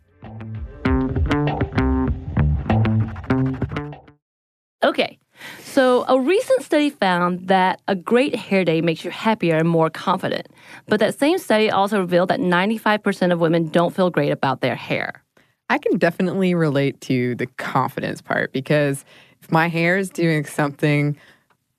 Okay, so a recent study found that a great hair day makes you happier and more confident. But that same study also revealed that 95% of women don't feel great about their hair. I can definitely relate to the confidence part because if my hair is doing something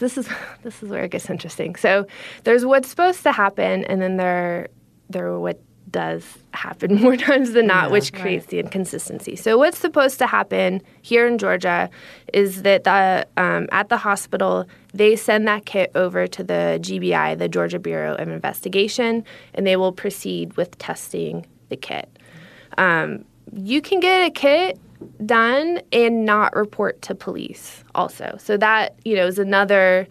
this is this is where it gets interesting. So there's what's supposed to happen, and then there there what does happen more times than not, yeah, which creates right. the inconsistency. So what's supposed to happen here in Georgia is that the um, at the hospital they send that kit over to the GBI, the Georgia Bureau of Investigation, and they will proceed with testing the kit. Um, you can get a kit done and not report to police also. So that, you know, is another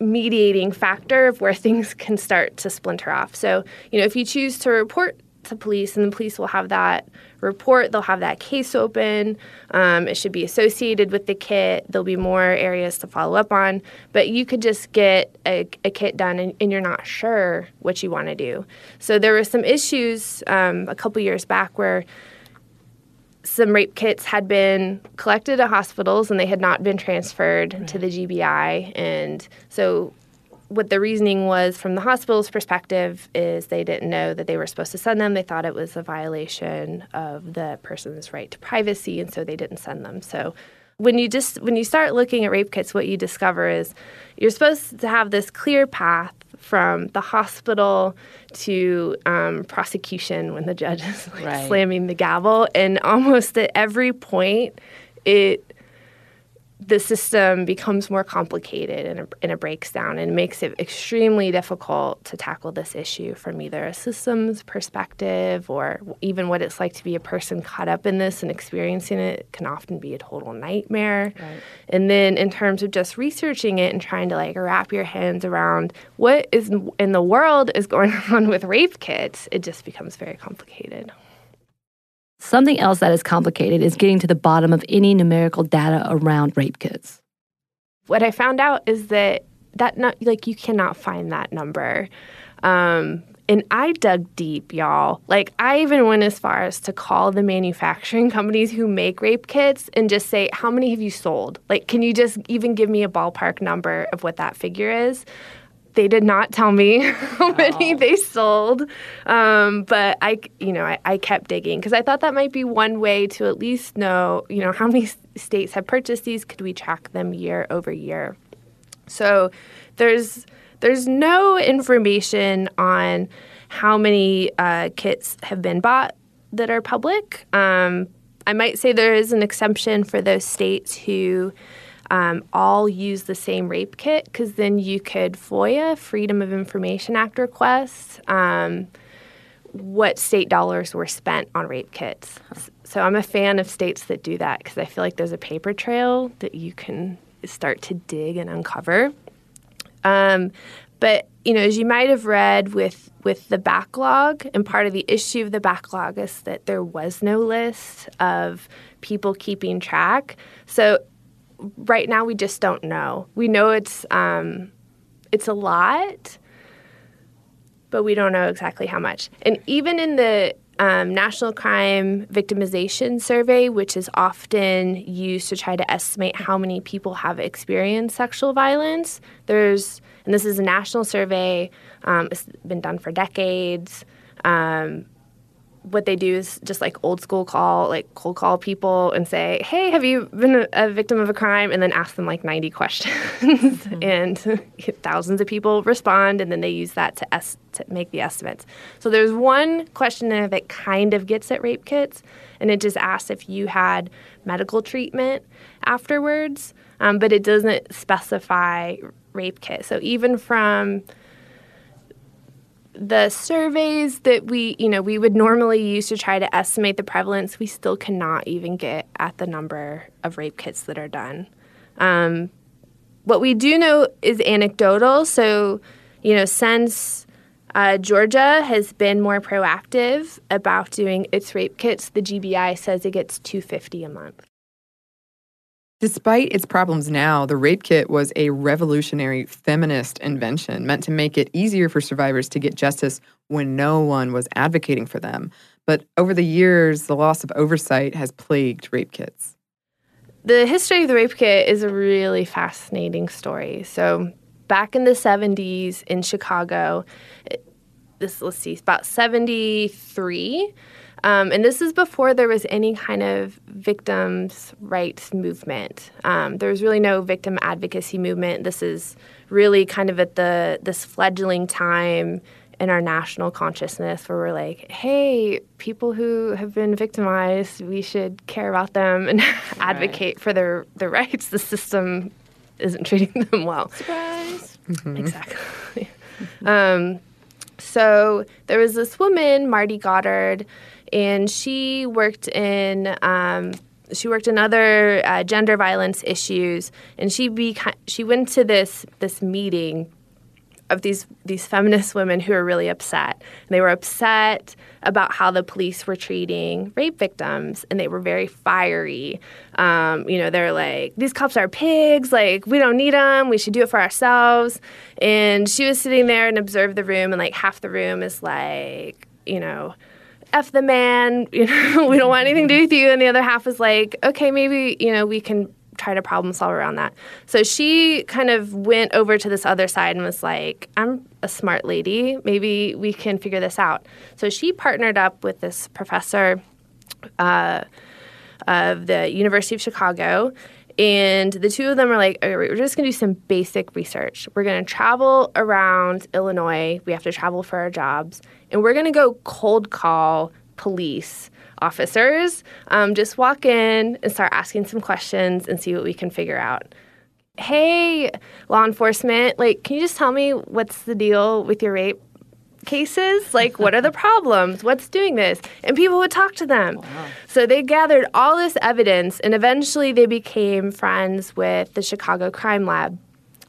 mediating factor of where things can start to splinter off. So, you know, if you choose to report to police, and the police will have that report. They'll have that case open. Um, it should be associated with the kit. There'll be more areas to follow up on. But you could just get a, a kit done, and, and, you're not sure what you want to do. So there were some issues um, a couple years back where some rape kits had been collected at hospitals and they had not been transferred right. to the GBI. And so what the reasoning was from the hospital's perspective is they didn't know that they were supposed to send them. They thought it was a violation of the person's right to privacy, and so they didn't send them. So when you just when you start looking at rape kits, what you discover is you're supposed to have this clear path from the hospital to um, prosecution when the judge is like right. slamming the gavel, and almost at every point, it the system becomes more complicated and it, and it breaks down and makes it extremely difficult to tackle this issue from either a systems perspective or even what it's like to be a person caught up in this and experiencing it can often be a total nightmare. Right. And then in terms of just researching it and trying to like wrap your hands around what is in the world is going on with rape kits, it just becomes very complicated. Something else that is complicated is getting to the bottom of any numerical data around rape kits. What I found out is that that not like you cannot find that number. Um, and I dug deep, y'all. Like, I even went as far as to call the manufacturing companies who make rape kits and just say, How many have you sold? Like, can you just even give me a ballpark number of what that figure is? They did not tell me how many they sold. Um, but I, you know, I, I kept digging because I thought that might be one way to at least know, you know, how many states have purchased these. Could we track them year over year? So there's there's no information on how many uh, kits have been bought that are public. Um, I might say there is an exception for those states who um, all use the same rape kit because then you could FOIA, Freedom of Information Act requests, um, what state dollars were spent on rape kits. So I'm a fan of states that do that because I feel like there's a paper trail that you can start to dig and uncover. Um, but you know, as you might have read with with the backlog, and part of the issue of the backlog is that there was no list of people keeping track. So right now we just don't know. We know it's um, it's a lot, but we don't know exactly how much. And even in the um, National Crime Victimization Survey, which is often used to try to estimate how many people have experienced sexual violence, there's and this is a national survey. Um, it's been done for decades. Um, what they do is just like old school call, like cold call people and say, "Hey, have you been a, victim of a crime?" and then ask them like 90 questions, mm-hmm. and thousands of people respond, and then they use that to es- to make the estimates. So there's one questionnaire that kind of gets at rape kits, and it just asks if you had medical treatment afterwards, um, but it doesn't specify rape kit. So even from the surveys that we, you know, we would normally use to try to estimate the prevalence, we still cannot even get at the number of rape kits that are done. Um, what we do know is anecdotal. So, you know, since uh, Georgia has been more proactive about doing its rape kits, the GBI says it gets 250 a month. Despite its problems now, the rape kit was a revolutionary feminist invention meant to make it easier for survivors to get justice when no one was advocating for them. But over the years, the loss of oversight has plagued rape kits. The history of the rape kit is a really fascinating story. So, back in the 70s in Chicago, this let's see, about 73, um, and this is before there was any kind of victims' rights movement. Um, there was really no victim advocacy movement. This is really kind of at the this fledgling time in our national consciousness where we're like, hey, people who have been victimized, we should care about them and advocate for their, their rights. The system isn't treating them well. Surprise. Mm-hmm. Exactly. um, so there was this woman, Marty Goddard, and she worked in um, she worked in other uh, gender violence issues, and she be she went to this this meeting of these these feminist women who were really upset. And they were upset about how the police were treating rape victims, and they were very fiery. Um, you know, they're like, "These cops are pigs. Like, we don't need them. We should do it for ourselves." And she was sitting there and observed the room, and like half the room is like, you know. F the man, you know, we don't want anything to do with you. And the other half is like, okay, maybe, you know, we can try to problem solve around that. So she kind of went over to this other side and was like, I'm a smart lady. Maybe we can figure this out. So she partnered up with this professor uh, of the University of Chicago. And the two of them are like, okay, we're just going to do some basic research. We're going to travel around Illinois. We have to travel for our jobs. And we're going to go cold call police officers. Um, just walk in and start asking some questions and see what we can figure out. Hey, law enforcement, like, can you just tell me what's the deal with your rape cases? Like, what are the problems? What's doing this? And people would talk to them. Wow. So they gathered all this evidence, and eventually they became friends with the Chicago Crime Lab.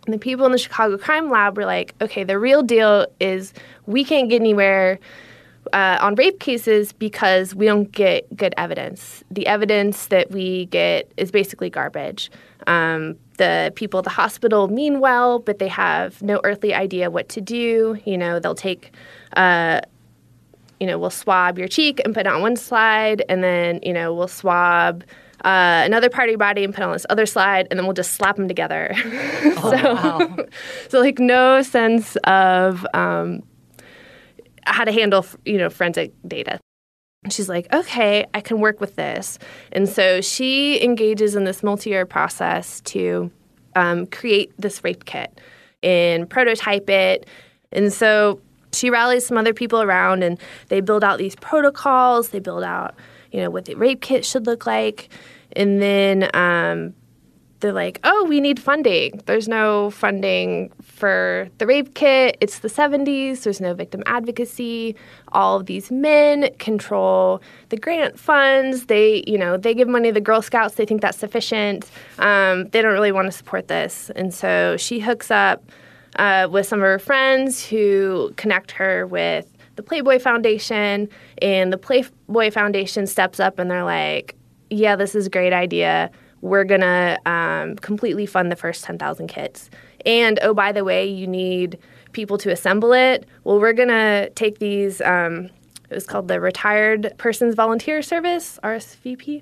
And the people in the Chicago Crime Lab were like, okay, the real deal is we can't get anywhere uh, on rape cases because we don't get good evidence. The evidence that we get is basically garbage. Um, the people at the hospital mean well, but they have no earthly idea what to do. You know, they'll take, uh, you know, we'll swab your cheek and put it on one slide, and then, you know, we'll swab uh, another part of your body and put on this other slide, and then we'll just slap them together. Oh, so, so like no sense of um, how to handle you know forensic data. She's like okay i can work with this. And so she engages in this multi-year process to um, create this rape kit and prototype it. And so she rallies some other people around and they build out these protocols. They build out you know what the rape kit should look like. And then um, they're like, oh, we need funding. There's no funding for the rape kit. It's the 70s. There's no victim advocacy. All of these men control the grant funds. They, you know, they give money to the Girl Scouts. They think that's sufficient. Um, they don't really want to support this. And so she hooks up uh, with some of her friends who connect her with the Playboy Foundation. And the Playboy Foundation steps up and they're like, yeah, this is a great idea we're going to um, completely fund the first 10,000 kits. And oh, by the way, you need people to assemble it. Well, we're going to take these, um, it was called the Retired Persons Volunteer Service, RSVP.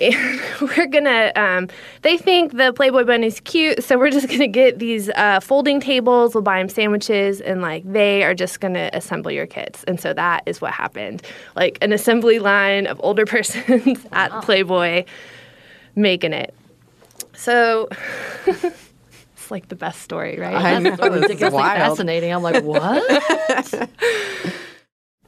And we're gonna, um, they think the Playboy Bunny's cute, so we're just gonna get these uh, folding tables, we'll buy them sandwiches, and like they are just gonna assemble your kits. And so that is what happened. Like an assembly line of older persons at Playboy making it. So it's like the best story, right? I That's know, ridiculously fascinating. I'm like, what?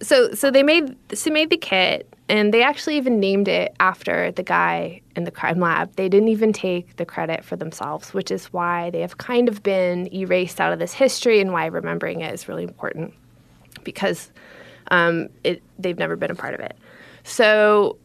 so so they made so made the kit and they actually even named it after the guy in the crime lab. They didn't even take the credit for themselves, which is why they have kind of been erased out of this history and why remembering it is really important because um, it, they've never been a part of it. So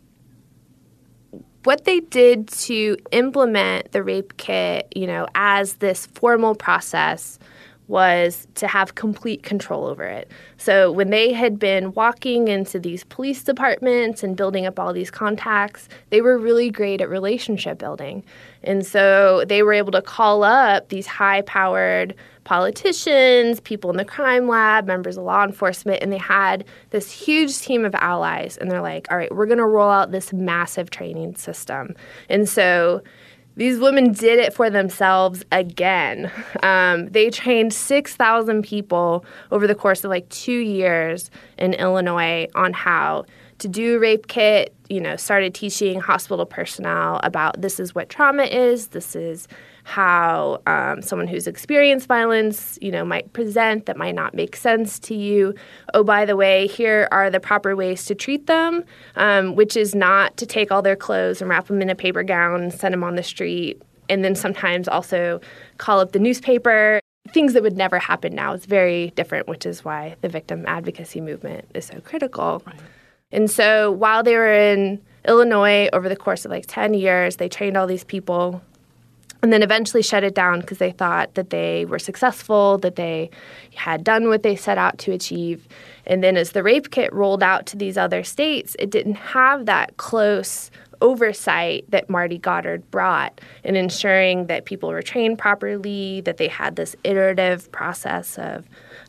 what they did to implement the rape kit, you know, as this formal process was to have complete control over it. So when they had been walking into these police departments and building up all these contacts, they were really great at relationship building. And so they were able to call up these high powered politicians, people in the crime lab, members of law enforcement, and they had this huge team of allies. And they're like, all right, we're going to roll out this massive training system. And so these women did it for themselves again. Um, they trained 6,000 people over the course of like two years in Illinois on how to do rape kit, you know, started teaching hospital personnel about this is what trauma is, this is how um, someone who's experienced violence, you know, might present that might not make sense to you. Oh, by the way, here are the proper ways to treat them, um, which is not to take all their clothes and wrap them in a paper gown and send them on the street, and then sometimes also call up the newspaper. Things that would never happen now is very different, which is why the victim advocacy movement is so critical. Right. And so while they were in Illinois over the course of like 10 years, they trained all these people and then eventually shut it down because they thought that they were successful, that they had done what they set out to achieve. And then as the rape kit rolled out to these other states, it didn't have that close oversight that Marty Goddard brought in ensuring that people were trained properly, that they had this iterative process of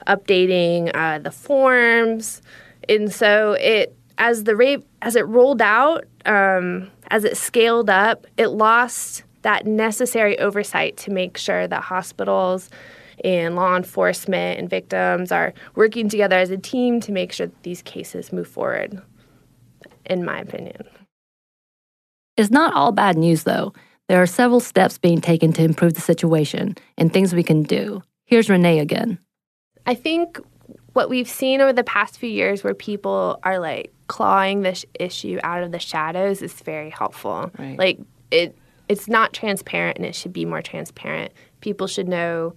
updating uh, the forms. And so it, as the rape, as it rolled out, um, as it scaled up, it lost that necessary oversight to make sure that hospitals and law enforcement and victims are working together as a team to make sure that these cases move forward, in my opinion. It's not all bad news, though. There are several steps being taken to improve the situation and things we can do. Here's Renee again. I think what we've seen over the past few years where people are like clawing this issue out of the shadows is very helpful. Right. Like it it's not transparent and it should be more transparent. People should know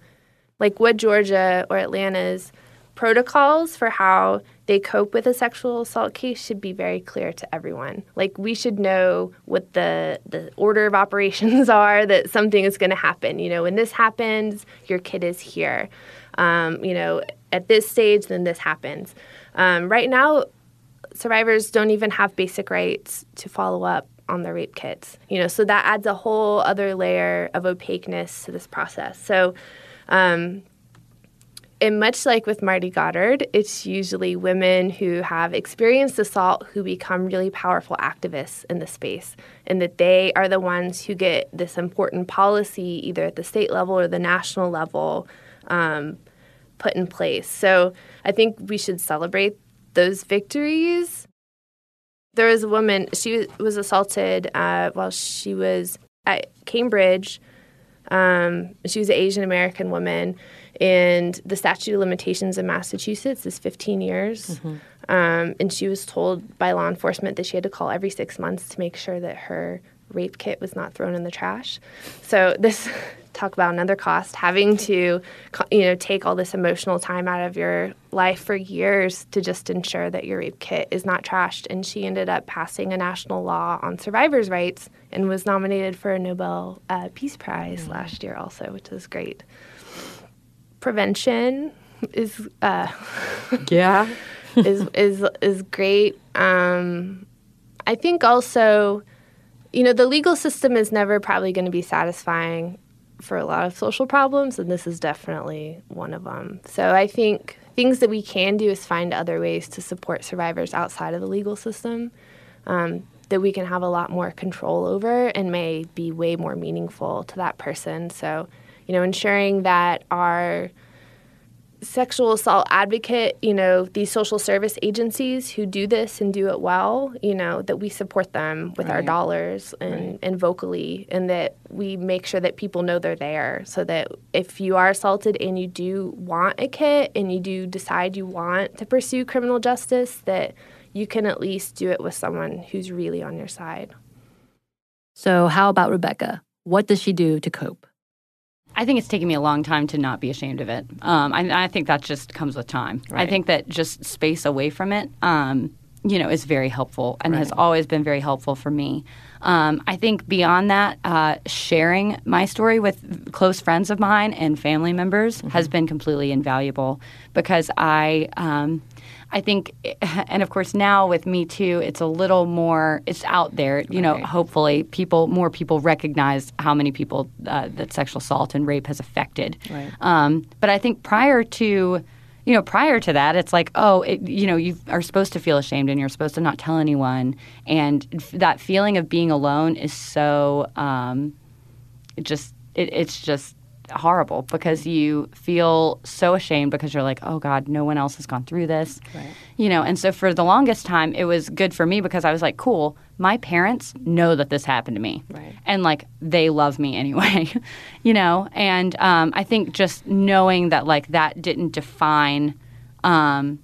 like what Georgia or Atlanta's protocols for how they cope with a sexual assault case should be very clear to everyone. Like we should know what the the order of operations are that something is going to happen. You know, when this happens, your kid is here. Um, you know, at this stage, then this happens. Um, right now, survivors don't even have basic rights to follow up on the rape kits. You know, so that adds a whole other layer of opaqueness to this process. So, um, and much like with Marty Goddard, it's usually women who have experienced assault who become really powerful activists in the space, and that they are the ones who get this important policy either at the state level or the national level um, put in place. So I think we should celebrate those victories there was a woman, she was assaulted uh, while she was at Cambridge. Um, she was an Asian American woman, and the statute of limitations in Massachusetts is 15 years. Mm-hmm. Um, and she was told by law enforcement that she had to call every six months to make sure that her rape kit was not thrown in the trash. So this talk about another cost having to you know take all this emotional time out of your life for years to just ensure that your rape kit is not trashed. And she ended up passing a national law on survivors rights and was nominated for a nobel uh, peace prize mm-hmm. last year also which is great. Prevention is uh, yeah. is is is great. Um, i think also you know, the legal system is never probably going to be satisfying for a lot of social problems, and this is definitely one of them. So I think things that we can do is find other ways to support survivors outside of the legal system um, that we can have a lot more control over and may be way more meaningful to that person. So, you know, ensuring that our sexual assault advocate, you know, these social service agencies who do this and do it well, you know, that we support them with right. our dollars and, right. and vocally, and that we make sure that people know they're there so that if you are assaulted and you do want a kit and you do decide you want to pursue criminal justice, that you can at least do it with someone who's really on your side. So, how about Rebecca? What does she do to cope? I think it's taken me a long time to not be ashamed of it. Um, I, I, think that just comes with time. Right. I think that just space away from it, um, you know, is very helpful and right. has always been very helpful for me. Um, I think beyond that, uh, sharing my story with close friends of mine and family members mm-hmm. has been completely invaluable because I um, I think, and of course now with Me Too, it's a little more, it's out there. You know, hopefully people, more people recognize how many people uh, that sexual assault and rape has affected. Right. Um, but I think prior to, you know, prior to that, it's like, oh, it, you know, you are supposed to feel ashamed and you're supposed to not tell anyone. And that feeling of being alone is so, um, it just, it, it's just horrible because you feel so ashamed because you're like, oh God, no one else has gone through this. Right. You know, and so for the longest time, it was good for me because I was like, cool, my parents know that this happened to me. Right. And like, they love me anyway, you know? And um, I think just knowing that like that didn't define um,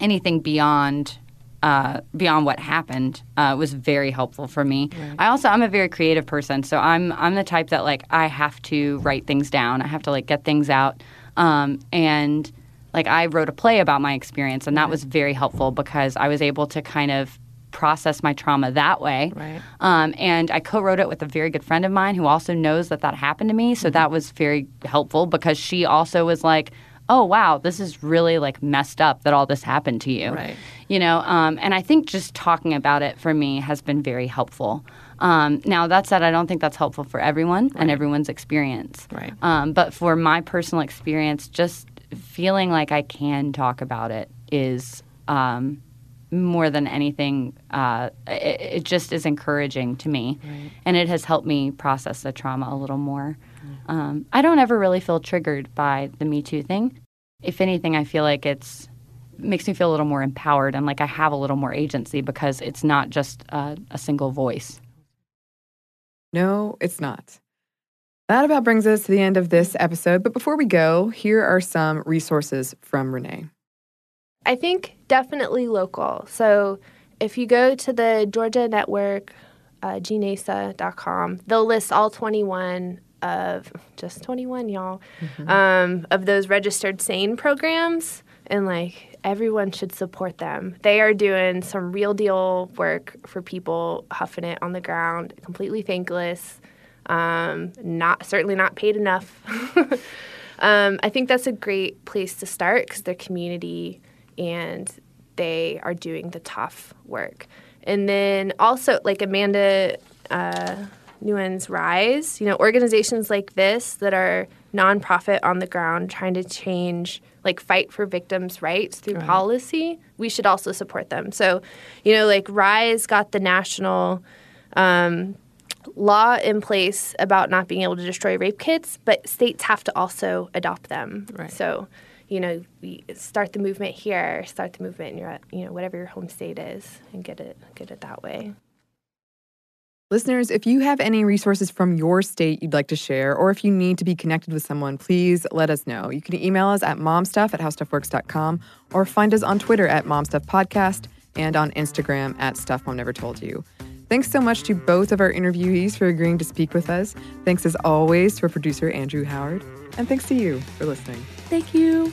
anything beyond uh, beyond what happened uh, was very helpful for me. Right. I also I'm a very creative person, so I'm I'm the type that like I have to write things down. I have to like get things out, um, and like I wrote a play about my experience, and that was very helpful because I was able to kind of process my trauma that way. Right. Um, and I co-wrote it with a very good friend of mine who also knows that that happened to me. So mm-hmm. that was very helpful because she also was like, "Oh wow, this is really like messed up that all this happened to you." Right. You know. Um, and I think just talking about it for me has been very helpful. Um, now that said, I don't think that's helpful for everyone right. and everyone's experience. Right. Um, but for my personal experience, just feeling like I can talk about it is um, more than anything. Uh, it, it, just is encouraging to me, right. and it has helped me process the trauma a little more. Mm. I don't ever really feel triggered by the Me Too thing. If anything, I feel like it's makes me feel a little more empowered and like I have a little more agency because it's not just uh, a single voice. No, it's not. That about brings us to the end of this episode. But before we go, here are some resources from Renee. I think definitely local. So if you go to the Georgia Network, uh, gnasa.com, they'll list all 21 of just 21, y'all, mm-hmm. um, of those registered SANE programs. And like everyone should support them. They are doing some real deal work for people huffing it on the ground, completely thankless, um, not certainly not paid enough. um, I think that's a great place to start because they're community and they are doing the tough work. And then also, like Amanda uh, Nguyen's Rise, you know, organizations like this that are nonprofit on the ground trying to change – like fight for victims' rights through right. policy, we should also support them. So, you know, like Rise got the national um, law in place about not being able to destroy rape kits, but states have to also adopt them. Right. So, you know, we start the movement here, start the movement in your, you know, whatever your home state is, and get it, get it that way. Listeners, if you have any resources from your state you'd like to share, or if you need to be connected with someone, please let us know. You can email us at momstuff at howstuffworks.com or find us on Twitter at momstuffpodcast and on Instagram at Stuff Mom Never Told You. Thanks so much to both of our interviewees for agreeing to speak with us. Thanks as always to our producer, Andrew Howard. And thanks to you for listening. Thank you.